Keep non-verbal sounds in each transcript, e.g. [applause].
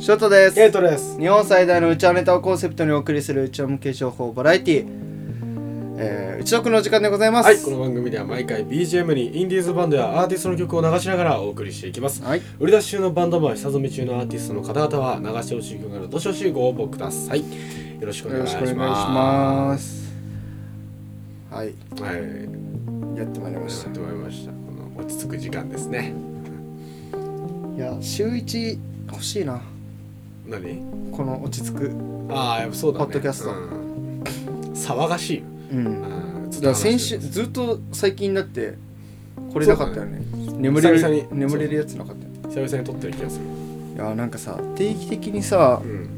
ショートです。ケイトです。日本最大のうちわネタをコンセプトにお送りするうちわ向け情報バラエティえー、うちのくの時間でございます。はいこの番組では毎回 BGM にインディーズバンドやアーティストの曲を流しながらお送りしていきます。はい。売り出し中のバンドマン下積み中のアーティストの方々は流してほしい曲などどしどしご応募ください。よろしくお願いします。しくお願いします。はい。はい。やってまいりまやしってまいりました。この落ち着く時間ですね。たいや週一欲しいな何？この落ち着くああやっぱそうだね。ポッドキャスト。うん。騒がしいよ。うん。うん。だから先週ずっと最近だってこれなかったよね。眠れる久々に。眠れるやつなかったよ久々に撮ってる気がする。いやなんかさ定期的にさうん。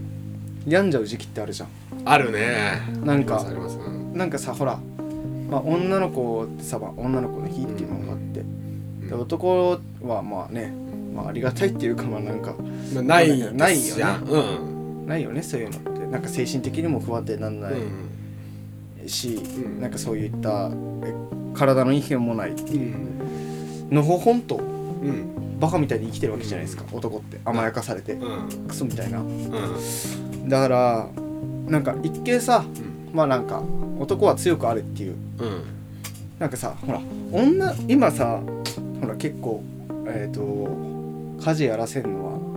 病んじゃう時期ってあるじゃん。あるね。なんかありますあります。うん。なんかさほら、まあ、女の子ってさ、まあ、女の子の日っていうのがあって、で男はまあね、まあ、ありがたいっていうかまあなんかまあないないよね。うん。ないよねそういうのって。なんか精神的にも不安定になんないうん。なんかそういったえ体の異変もない。うん。のほほんとうん。バカみたいに生きてるわけじゃないですか男って。甘やかされて。うん。クソみたいな。うん。だからなんか一見さまあなんか男は強くあれっていう。うん。なんかさほら女今さほら結構えっ、と家事やらせるのは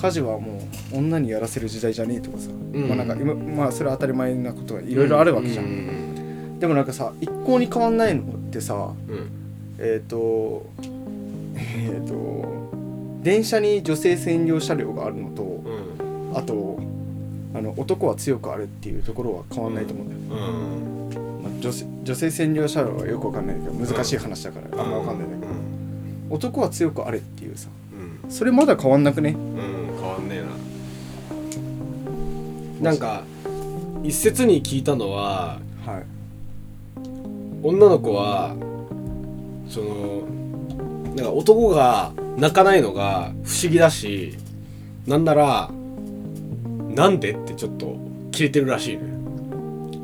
家事はもう女にやらせる時代じゃねえとかさ、うん。まあなんか今まあそれは当たり前なことがいろいろあるわけじゃん、うん。でもなんかさ一向に変わんないのってさうん。えっ、とえっ、と電車に女性専用車両があるのとうん。あとあの男は強くあるっていうところは変わんないと思うんだよ、うん。まあ、女性女性専用車両はよくわかんないけど難しい話だからあんまわかんないんだけど、男は強くあれっていうさうんそれまだ変わんなくね？うん変わんねえな。なんか一説に聞いたのははい。女の子はそのなんか男が泣かないのが不思議だしなんならなんでってちょっとキレてるらしいね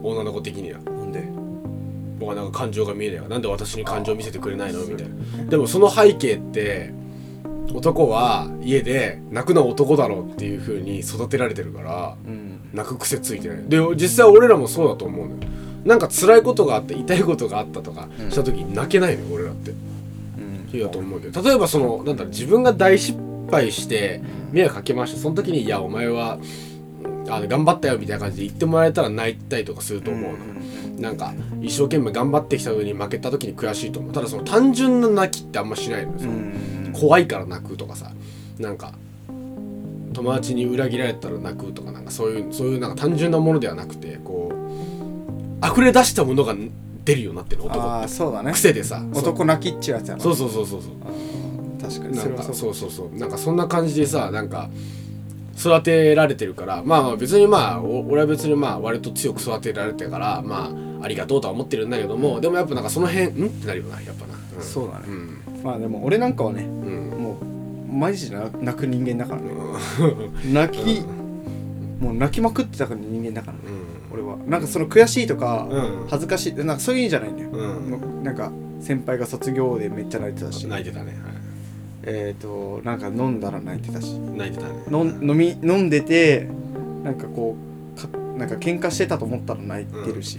女の子的には。なんで？僕はなんか感情が見えないわなんで私に感情見せてくれないの？みたいな。でもその背景って男は家で泣くのは男だろうっていう風に育てられてるからうん。泣く癖ついてない。で実際俺らもそうだと思うのよ。なんか辛いことがあって痛いことがあったとかうん。した時に泣けないのよ俺らって。うん。だと思うけど例えばそのなんだろう自分が大失敗して迷惑かけました。その時に「いやお前はうんあの頑張ったよ」みたいな感じで言ってもらえたら泣いたりとかすると思うの、なんか一生懸命頑張ってきたのに負けた時に悔しいと思う。ただその単純な泣きってあんましないのよ、その怖いから泣くとかさなんか友達に裏切られたら泣くとかなんかそういうそういうなんか単純なものではなくてこう溢れ出したものが出るようになってるの男あっあそうだね。て癖でさ男泣きっちゅうやつやな。そうそうそうそう確かに。なんかそうそうそうそう。なんかそんな感じでさなんか育てられてるからまあまあ別にまあお俺は別にまあ割と強く育てられてるからまあありがとうとは思ってるんだけどもでもやっぱなんかその辺ん？ってなるよなやっぱな、ん。そうだね。うんまあでも俺なんかはねうん。もうマジで泣く人間だからね。泣きもう泣きまくってたから人間だからね俺は。なんかその悔しいとかうん。恥ずかしいなんかそういうんじゃないんだよ。なんか先輩が卒業でめっちゃ泣いてたし。泣いてたね、はい。えっ、となんか飲んだら泣いてたし。泣いてたね。のん飲み飲んでてなんかこうかなんか喧嘩してたと思ったら泣いてるし、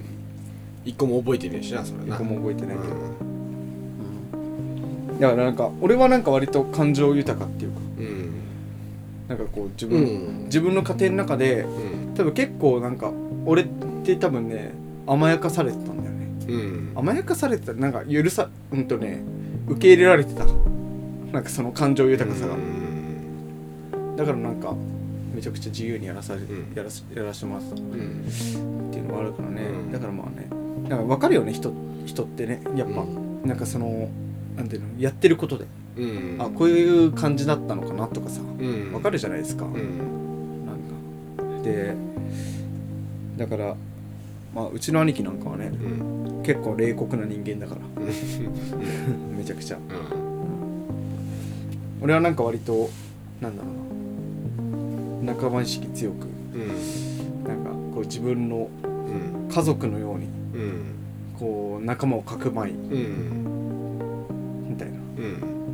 一個も覚えてねえしなそれな。一個も覚えてないけど、うんだからなんか俺はなんか割と感情豊かっていうか。うん。なんかこう自う分、ん。自分の家庭の中でうん。多分結構なんか俺って多分ね甘やかされてたんだよね。うん。甘やかされてたなんか許さうんとね受け入れられてた。なんかその感情豊かさが、だからなんかめちゃくちゃ自由にやらされ、ん。やらせやらせてもらってた。っうん。ていうのがあるからね、うん。だからまあねだから分かるよね人人ってねやっぱ、うなんかそのなんていうのやってることで、うん。あこういう感じだったのかなとかさうん。分かるじゃないですか、うん。なんか。でだからまあうちの兄貴なんかはねうん。結構冷酷な人間だから。めちゃくちゃ。うん。俺はなんか割となんだろうな。仲間意識強くうん。なんかこう自分のうん。家族のようにうん。こう仲間をかくまい。うん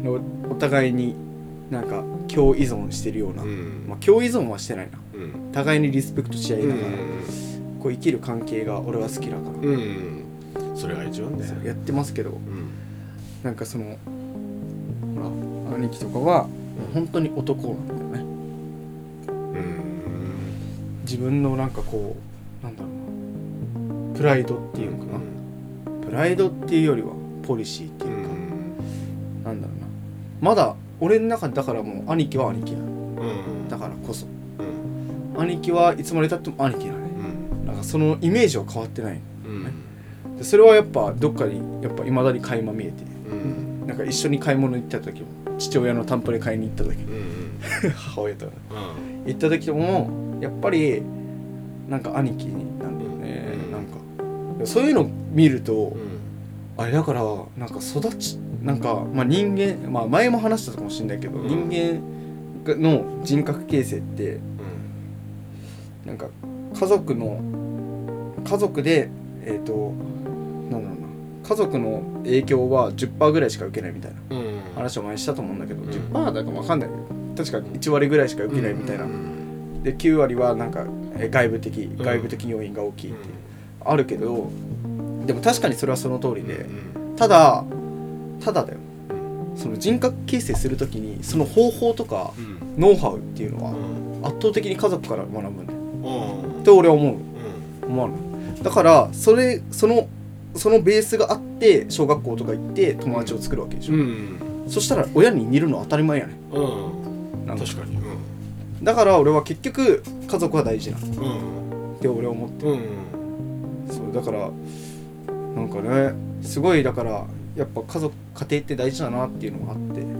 おお互いになんか共依存してるような、うん。まあ、共依存はしてないな。うん。互いにリスペクトし合いながら、うこう生きる関係が俺は好きだから、それが一番だよそうやってますけど。うん。なんかそのほら兄貴とかは本当に男なんだよね。うん。自分のなんかこうなんだろうな。プライドっていうのかな、プライドっていうよりはポリシーってういうまだ俺の中でだからもう兄貴は兄貴なのうん。だからこそ。うん。兄貴はいつまでたっても兄貴なのね。うん。なんかそのイメージは変わってない。うん。でそれはやっぱどっかにやっぱ未だに垣間見えて。うん。なんか一緒に買い物行った時も父親のタンプレ買いに行った時。うん [laughs] 母親とうん。行った時もやっぱりなんか兄貴なんだよね、うん。なんか。そういうの見ると、うんあれだからなんか育ちなんか、まあ、人間、まあ、前も話したかもしれないけど、うん。人間の人格形成ってなんか家族の家族でえっ、となんだろうな家族の影響は10%ぐらいしか受けないみたいなうん。話を前にしたと思うんだけど、うん。10%だか分かんない。確か1割ぐらいしか受けないみたいな、うん。で9割はなんかえー外部的ん。外部的要因が大きいっていう、あるけどでも確かにそれはその通りで、うんただただだよ。うんその人格形成するときにその方法とかうん。ノウハウっていうのはうん。圧倒的に家族から学ぶんだよ。うん。って俺は思う。うん。思わない？だからそれそのそのベースがあって小学校とか行って友達を作るわけでしょ、うん。そしたら親に似るのは当たり前やねうん。なんか。確かに。だから俺は結局家族は大事なっうん。て俺は思ってうん。そうだからなんかねすごいだからやっぱ家族家庭って大事だなっていうのがあって。ううん。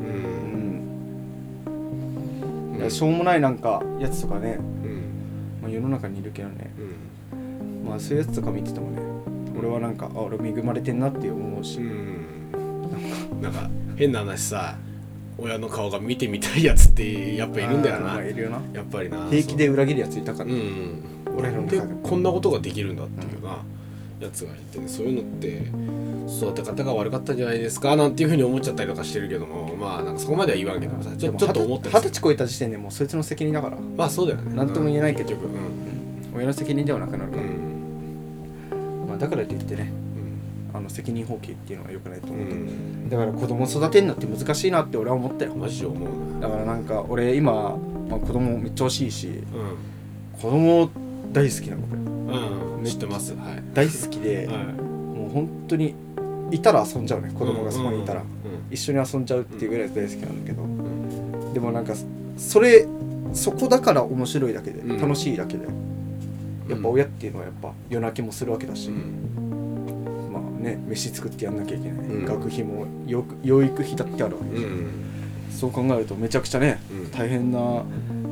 んいやしょうもないなんかやつとかね、うん。まあ、世の中にいるけどね。うん。まあそういうやつとか見ててもね俺はなんかあ俺恵まれてんなって思うし、うん。なんか。変な話さ親の顔が見てみたいやつってやっぱいるんだよな。やっぱりな。平気で裏切るやついたから、うん。俺こんなことができるんだっていうなやつがいてねそういうのって育て方が悪かったんじゃないですか？なんていうふうに思っちゃったりとかしてるけどもまあなんかそこまでは言わんけどさちょちょっと思ったりする二十歳超えた時点でもうそいつの責任だからまあそうだよね。なんとも言えないけど結局うん。親の責任ではなくなるから、うん。まあ、だからといってねあの責任放棄っていうのは良くないとう思うけど、ん。だから子供育てるのって難しいなって俺は思ったよ。マジで思う。なだからなんか俺今、まあ、子供めっちゃ欲しいしう子供大好きなのこれんうん。知ってます。はい。大好きで、はい。もう本当にいたら遊んじゃうね子供がそこにいたら、うん一緒に遊んじゃうっていうぐらい大好きなんだけど、うん。でもなんかそれそこだから面白いだけで、うん。楽しいだけで。やっぱ親っていうのはやっぱ夜泣きもするわけだし、うん。まあね飯作ってやんなきゃいけない、うん。学費も養育費だってあるわけで。しょ、うん。そう考えるとめちゃくちゃねうん。大変な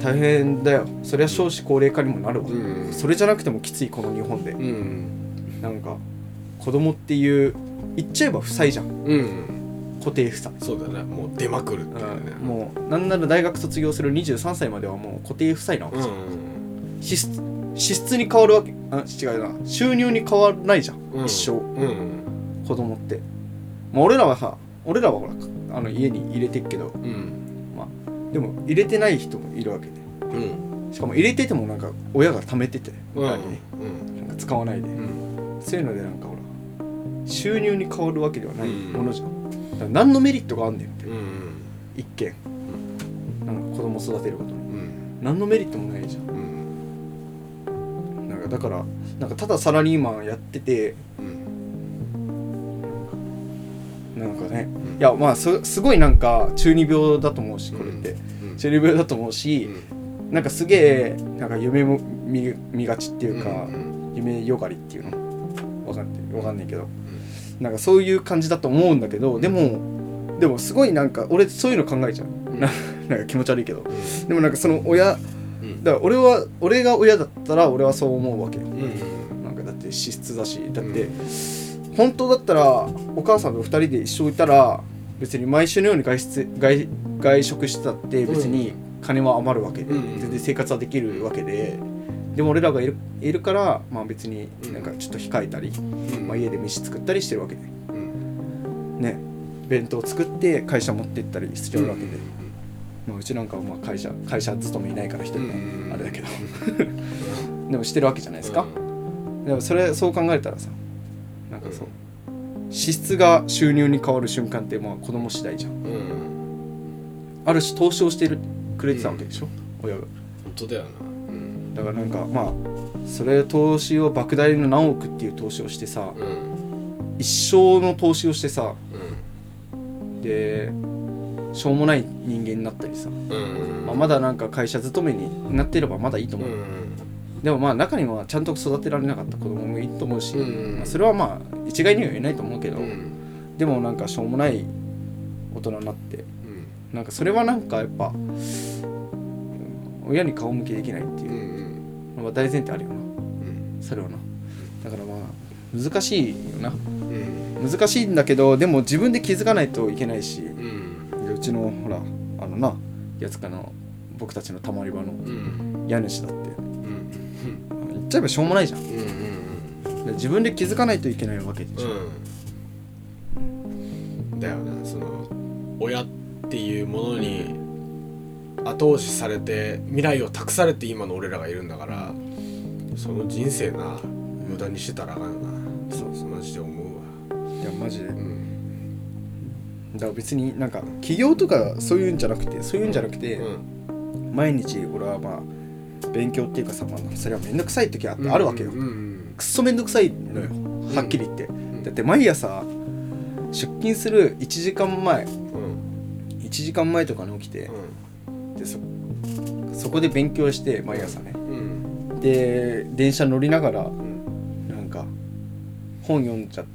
大変だよ。そりゃ少子高齢化にもなるわ、うん。それじゃなくてもきついこの日本で、うん。なんか子供っていう言っちゃえば負債じゃん。うん。固定負債、そうだね。もう出まくるっていうね。うん。もうなんなら大学卒業する23歳まではもう固定負債なわけうじゃん、ん支出に変わるわけ。あ違うな。収入に変わらないじゃん、うん。一生。うん。子供って、まあ、俺らはさ俺らはほらあの家に入れてっけど。うん。でも入れてない人もいるわけで。うんしかも入れててもなんか親が貯めててうん。なんか使わないで、うん。そういうのでなんかほら収入に変わるわけではないうん。ものじゃん、だから何のメリットがあんねんって、うん。一見なんか子供育てることに。うん。何のメリットもないじゃん。うん。なんかだからなんかただサラリーマンやっててうん。なんかね。うん。いやまあすすごいなんか中二病だと思うしこれって、うん。中二病だと思うし、なんかすげえなんか夢も見見がちっていうか、うん夢よがりっていうの？わかんない。わかんないけど。なんかそういう感じだと思うんだけどでもでもすごいなんか俺そういうの考えちゃう。ななんか気持ち悪いけど。でもなんかその親うん。だから俺は俺が親だったら俺はそう思うわけよ。うん。なんかだって支出だし。だって、本当だったらお母さんと2人で一緒いたら別に毎週のように外出外外食してたって別に金は余るわけで、うん全然生活はできるわけででも俺らがいるいるからまあ別になんかちょっと控えたり、うんまあ、家で飯作ったりしてるわけで。うんね。弁当作って会社持ってったりしてるわけで、まあ、うちなんかはまあ会社会社勤めいないから一人でうんあれだけど。[laughs] でもしてるわけじゃないですか、でもそれそう考えたらさなんかそう。支出が収入に変わる瞬間ってまあ子供次第じゃん、ある種投資をしてるくれてたわけでしょ、親が。本当だよな。うん。だからなんかまあそれ投資を莫大な何億っていう投資をしてさうん。一生の投資をしてさうん。でしょうもない人間になったりさ、うん。まあ、まだなんか会社勤めになってればまだいいと思う、うん。でもまあ中にはちゃんと育てられなかった子供もいると思うし、うん。まあ、それはまあ一概には言えないと思うけど、うん。でもなんかしょうもない大人になってうんなんかそれはなんかやっぱうん親に顔向けできないっていうんのは大前提あるよな。うん。それはな。だからまあ難しいよな。うん。難しいんだけどでも自分で気づかないといけないしうちのほらあのなやつかの僕たちのたまり場のうん。家主だって。うん。言っちゃえばしょうもないじゃん。自分で気づかないといけないわけでしょ、うん。だよなその親っていうものに後押しされて未来を託されて今の俺らがいるんだからその人生な無駄にしてたらあかんよな。そうそうマジで思うわ。いやマジで。うん。だから別になんか起業とかそういうんじゃなくてそういうんじゃなくて、うん。毎日俺はまあ勉強っていうかさ、まあ、それは面倒くさい時はあるわけよ、うんうんくっそ面倒くさいのよはっきり言って、だって毎朝出勤する1時間前うん1時間前とかに起きてう、ん。でそそこで勉強して毎朝ね。うん。で電車乗りながらうん。なんか本読んじゃ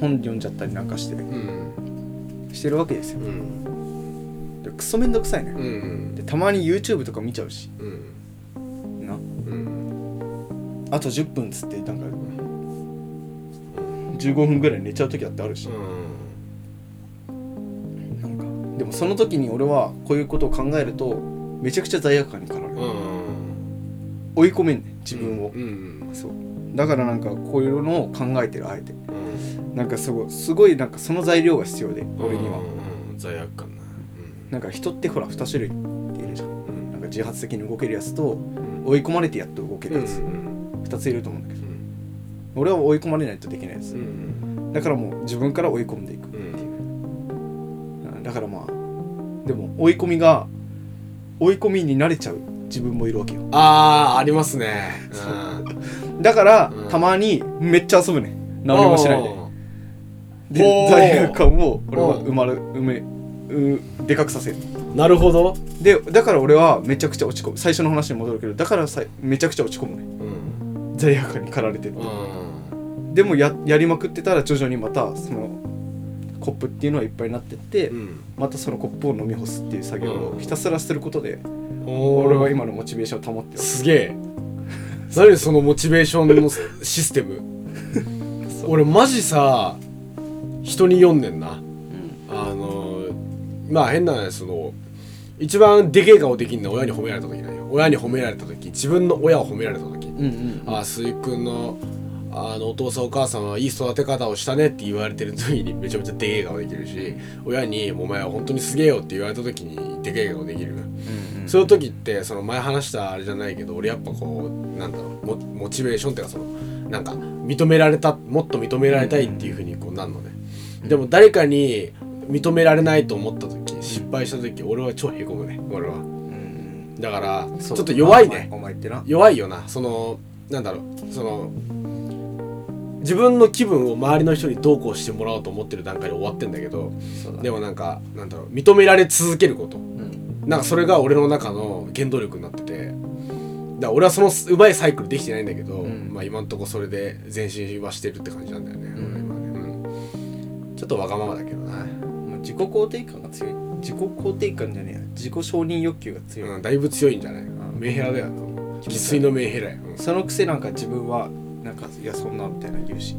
本読んじゃったりなんかしてうん。してるわけですよ。うん。でクソめんどくさいね、うん。でたまに YouTube とか見ちゃうし。うん。な。うん。あと10分っつってなんか15分ぐらい寝ちゃう時だってあるし、なん。かでもその時に俺はこういうことを考えるとめちゃくちゃ罪悪感に駆られる、うん。追い込めんねん自分を、うんそう。だからなんかこういうのを考えてるあえて。うん。なんかすごいすごいなんかその材料が必要で俺には、うん罪悪感ななんか人ってほら2種類っているじゃん。うん。なんか自発的に動けるやつとうん。追い込まれてやっと動けるやつ、うん2ついると思うんだけど。うん。俺は追い込まれないとできないやつ、うん。だからもう自分から追い込んでいくっていう、うん。だからまあでも追い込みが追い込みに慣れちゃう自分もいるわけよ。ああありますね。だから、うん。たまにめっちゃ遊ぶね。何もしないで。で罪悪感を俺はうん。生まれ埋めうでかくさせる。なるほど。でだから俺はめちゃくちゃ落ち込む。最初の話に戻るけどだからさめちゃくちゃ落ち込むね。うん。罪悪感に駆られてってうん。でもややりまくってたら徐々にまたそのコップっていうのはいっぱいになってって、うん。またそのコップを飲み干すっていう作業をひたすらすることで、俺は今のモチベーションを保ってるす。げえ。何そのモチベーションのシステム？[laughs] 俺マジさ人に読んでんな。あのまあ変な話その一番でけえ顔できんのは親に褒められた時なんよ。親に褒められた時。自分の親を褒められた時。うんうんああ鈴木君のあのお父さんお母さんはいい育て方をしたねって言われてる時にめちゃめちゃでけえ顔できるし親に「お前は本当にすげえよ」って言われた時にでけえ顔できる、うんそういう時ってその前話したあれじゃないけど俺やっぱこうなんだろうモモチベーションっていうかそのなんか認められたもっと認められたいっていうふうにこうなるのね、でも誰かに認められないと思った時失敗した時俺は超へこむね俺は。うん。だからちょっと弱いね。お前ってな。弱いよな。そのなんだろうその自分の気分を周りの人にどうこうしてもらおうと思ってる段階で終わってんだけどでもなんかなんだろう認められ続けること。うん。なんかそれが俺の中の原動力になってて。だ俺はそのうまいサイクルできてないんだけど、うん。まあ今んとこそれで前進はしてるって感じなんだよね、うん、ちょっとわがままだけどな、まあ自己肯定感が強い。自己肯定感じゃねえや。自己承認欲求が強い、うん、だいぶ強いんじゃない、メンヘラだよ。な生粋のメンヘラや、うん。そのくせなんか自分はなんかいやそんなみたいな言うし。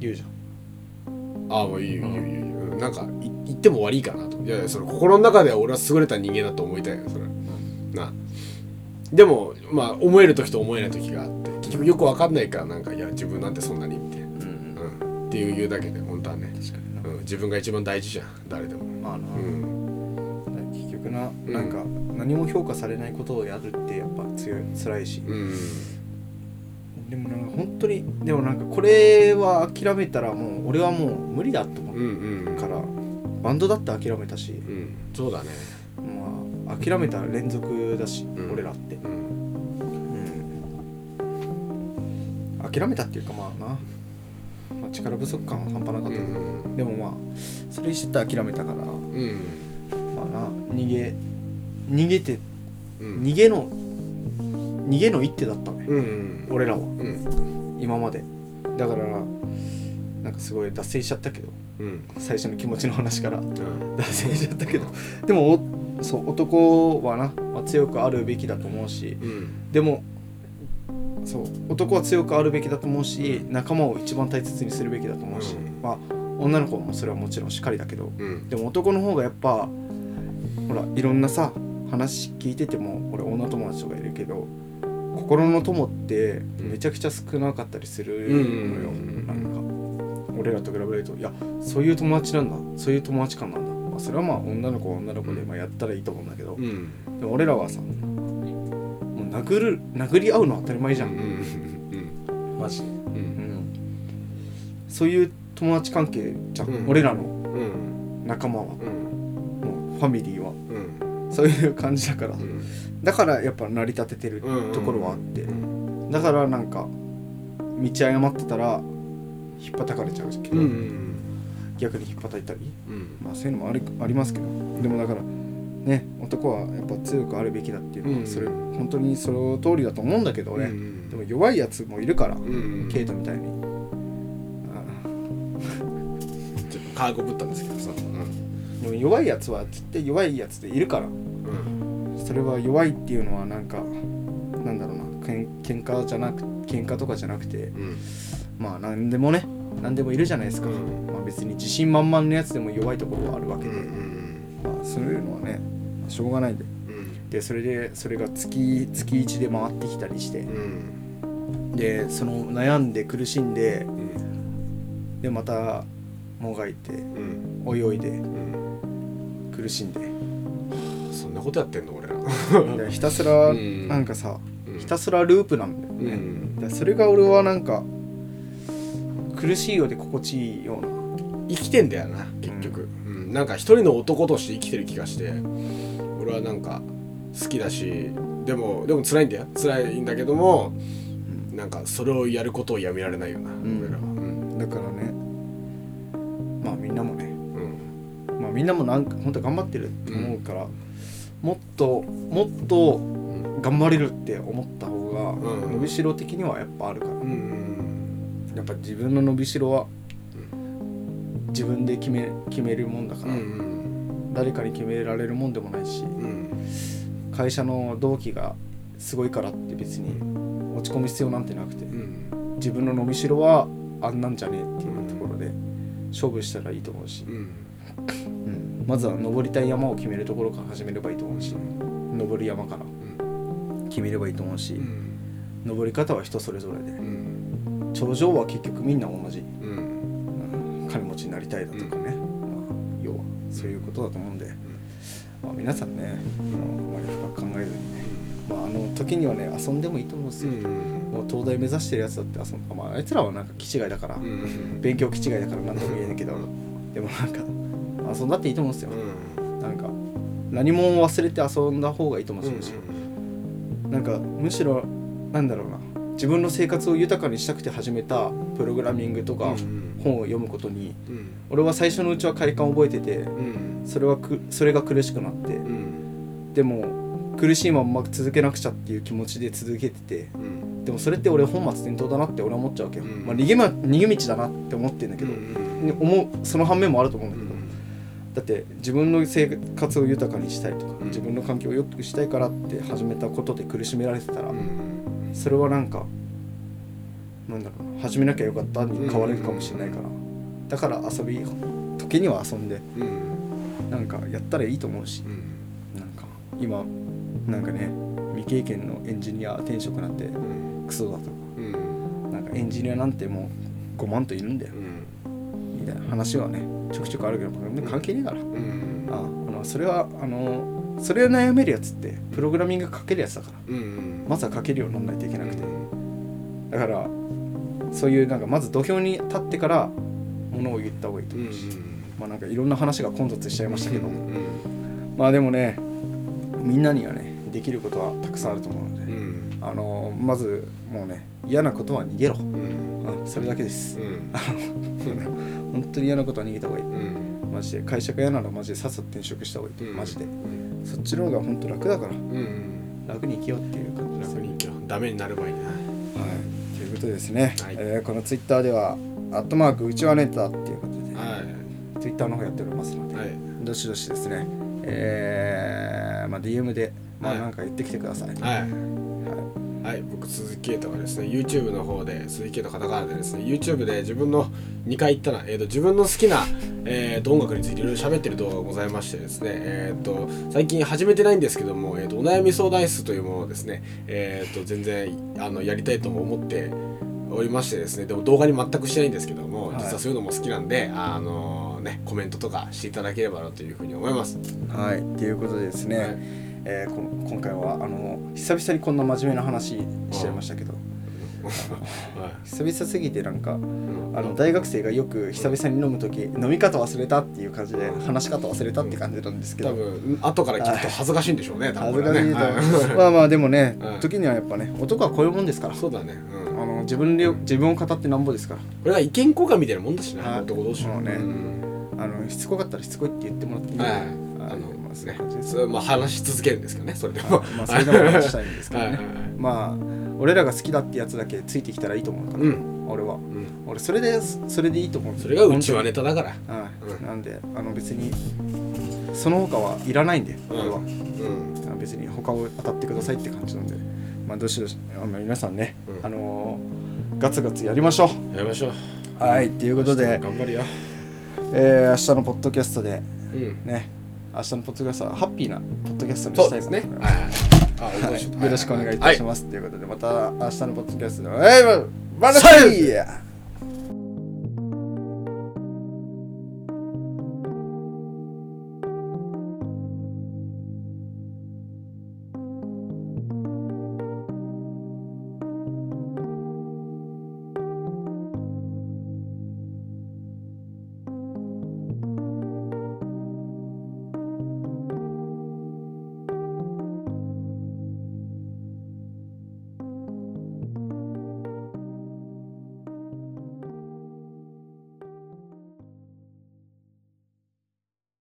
言うじゃん。ああもういいよいいよいいよ。うんなんかい言っても悪いかなと。いやいやそれ心の中では俺は優れた人間だと思いたいよそれ。なでもまあ思える時と思えない時があって結局よくわかんないからなんかいや自分なんてそんなにみたいな、うん。うん、っていう言うだけで本当はね、確かにな。うん、自分が一番大事じゃん誰でも。まあな、うん。結局くな、うん。なんか何も評価されないことをやるってやっぱ強い辛いし、うんでもなんか本当にでもなんかこれは諦めたらもう俺はもう無理だと思うから、バンドだって諦めたし、うん。そうだね。まあ諦めたら連続だし、ん。俺らって、うん。うん、諦めたっていうかまあな、まあ、力不足感は半端なかったけど、うん。でもまあそれ知って諦めたからまうん。あな逃げ逃げてうん。逃げの逃げの一手だったね、うん。俺らは。うん。今まで。だからなんかすごい脱線しちゃったけど。うん。最初の気持ちの話から。うん。脱線しちゃったけど。でもおそう男はな、まあ、強くあるべきだと思うし。うん。でもそう男は強くあるべきだと思うし仲間を一番大切にするべきだと思うし、うん。まあ女の子もそれはもちろんしっかりだけど。うん。でも男の方がやっぱほらいろんなさ話聞いてても俺女友達とかいるけど心の友ってめちゃくちゃ少なかったりするのよ、うん。なんか。俺らと比べるといやそういう友達なんだ。そういう友達感なんだ、まあ、それはまあ女の子は女の子でまあやったらいいと思うんだけど、うん。でも俺らはさもう殴る殴り合うのは当たり前じゃん、うん。マジで、ううんん、そういう友達関係じゃん、うん。俺らのうん。仲間は。うん。もうファミリーは。うん。そういう感じだから、うんだからやっぱ成り立ててるところはあって、うんだからなんか道誤ってたら引っ叩かれちゃうけど、うん逆に引っ叩いたりうん。まあそういうのもあるありますけど。でもだからね男はやっぱ強くあるべきだっていうのは、うんそれ本当にその通りだと思うんだけどね、うんでも弱いやつもいるから、うんケイトみたいに。ちょっとカーゴぶったんですけどさ。でも弱いやつは絶対弱いやつでいるから。うんそれは弱いっていうのはなんかなんだろうなけん喧嘩じゃなく喧嘩とかじゃなくてうん。まあ何でもね何でもいるじゃないですか、うん。まあ、別に自信満々のやつでも弱いところはあるわけうで、んまあ、そういうのはねまあしょうがないんで。うん。でそれでそれが月月1で回ってきたりして。うん。でその悩んで苦しんでうん。でまたもがいてうん。泳いでうん。苦しんで。そんなことやってんの俺ひたすらうん。なんかさうん。ひたすらループなんだようね、んでそれが俺はなんか苦しいようで心地いいような生きてんだよな結局、うん。なんか一人の男として生きてる気がして俺はなんか好きだしでもでも辛いんだよ。辛いんだけどもなんかそれをやることをやめられないよな、ん。俺らは。うん。だからねまあみんなもねうん。まあみんなもなんか本当頑張ってるって思うから、もっともっとうん頑張れるって思った方が、うん。伸びしろ的にはやっぱあるから、うん。やっぱ自分の伸びしろは自分で決め決めるもんだから、うん誰かに決められるもんでもないしうん。会社の同期がすごいからって別に落ち込む必要なんてなくてうん。自分の伸びしろはあんなんじゃねえっていうところで勝負したらいいと思うし、まずは登りたい山を決めるところから始めればいいと思うし登る山から。決めればいいと思うし、うん。登り方は人それぞれで。うん。頂上は結局みんな同じ、金持ちになりたいだとかね、まあ要はそういうことだと思うんで、まあ、皆さんね、あのあまり深く考えずにね、まあ、あの時にはね遊んでもいいと思うんですよ、もう東大目指してるやつだって遊んまああいつらはなんか気違いだから、うん。勉強気違いだから何とも言えないけどでもなんか遊んだっていいと思うんですよ、うん。なんか何も忘れて遊んだ方がいいと思うんですよ、なんかむしろなんだろうな。自分の生活を豊かにしたくて始めたプログラミングとかうん本を読むことにうん。俺は最初のうちは快感を覚えててうん。それはくそれが苦しくなって。うん。でも苦しいまんま続けなくちゃっていう気持ちで続けててうん。でもそれって俺本末転倒だなって俺は思っちゃうわけよ、うん。まあ、逃げま逃げ道だなって思ってんだけど、ね思うその反面もあると思うんだけど、だって自分の生活を豊かにしたいとか、うん。自分の環境を良くしたいからって始めたことで苦しめられてたら、うん。それはなんかなんだろうな始めなきゃよかったに変わるかもしれないから、だから遊び時には遊んでうん。なんかやったらいいと思うしうん。なんか今なんかね未経験のエンジニア転職なんてうん。クソだとかうん。なんかエンジニアなんてもう5万といるんだよ。うん。みたいな話はねちょくちょくあるけど関係ねえからうん。ああのそれはあのそれを悩めるやつってプログラミング書けるやつだから。うん。うんまずは書けるようにならないといけなくて。うん。だからそういうなんかまず土俵に立ってからものを言った方がいいとうん思うし、まあなんかいろんな話が混雑しちゃいましたけども、うんまあでもねみんなにはねできることはたくさんあると思うので、うん。あのまずもうね嫌なことは逃げろ、うん。うん、それだけです、うん [laughs] 本当に嫌なことは逃げた方がいい。うん。マジで。会社が嫌ならマジでさっさと転職した方がいい、うん。マジで。うんそっちの方が本当楽だから。うん。楽に生きようっていう感じです楽に生きよう。ダメになる前になはい。ということでですね、はい。えーこのツイッターでは「アットマークうちはネタ」っていうことで、はツイッターの方やっておりますので、いはい。どしどしですね。えーまあ DM でまあはい。なんか言ってきてください、はい鈴木啓太がですね YouTube の方で鈴木啓太カタカナでですね YouTube で自分の2回言ったな、えー、と自分の好きな、えー、と音楽についていろいろ喋ってる動画がございましてですね、えー、と最近始めてないんですけども、えー、とお悩み相談室というものをですね、えー、と全然あのやりたいとも思っておりましてですねでも動画に全くしてないんですけども、はい実はそういうのも好きなんであのねコメントとかしていただければなというふうに思います。い、はい、っていうことでですね、はいえーこの今回はあの久々にこんな真面目な話しちゃいましたけど。はい。久々すぎてなんかうん。あの大学生がよく久々に飲む時飲み方忘れたっていう感じで話し方忘れたって感じなんですけど。多分後から聞くと恥ずかしいんでしょうね多恥分ずかしいとまあまあでもねはい。時にはやっぱね男はこういうもんですから。そうだね、うん、あの自分で自分を語ってなんぼですから。これが意見交換みたいなもんだしな、はい。男同士の。ねん。あのしつこかったらしつこいって言ってもらっていい。はい。あのですそれまあ話し続けるんですけどねそれでも。まあそれでも話したいんですけどね。まあ俺らが好きだってやつだけついてきたらいいと思うから、うん。俺は。うん。俺それでそれでいいと思う。それがうちはネタだから。はい、うんなんであの別にその他はいらないんで俺は、うん。別に他を当たってくださいって感じなんで。まあどしどしあの皆さんね、うん。あのーガツガツやりましょやりましょう。うはいっていうことで、頑張るよ。えー、明日のポッドキャストでうん。ね明日のポッドキャストはハッピーなポッドキャストにしたいですね。と思いはよろしくお願いいたします、ということでまた明日のポッドキャストで「はい。バナナさよティー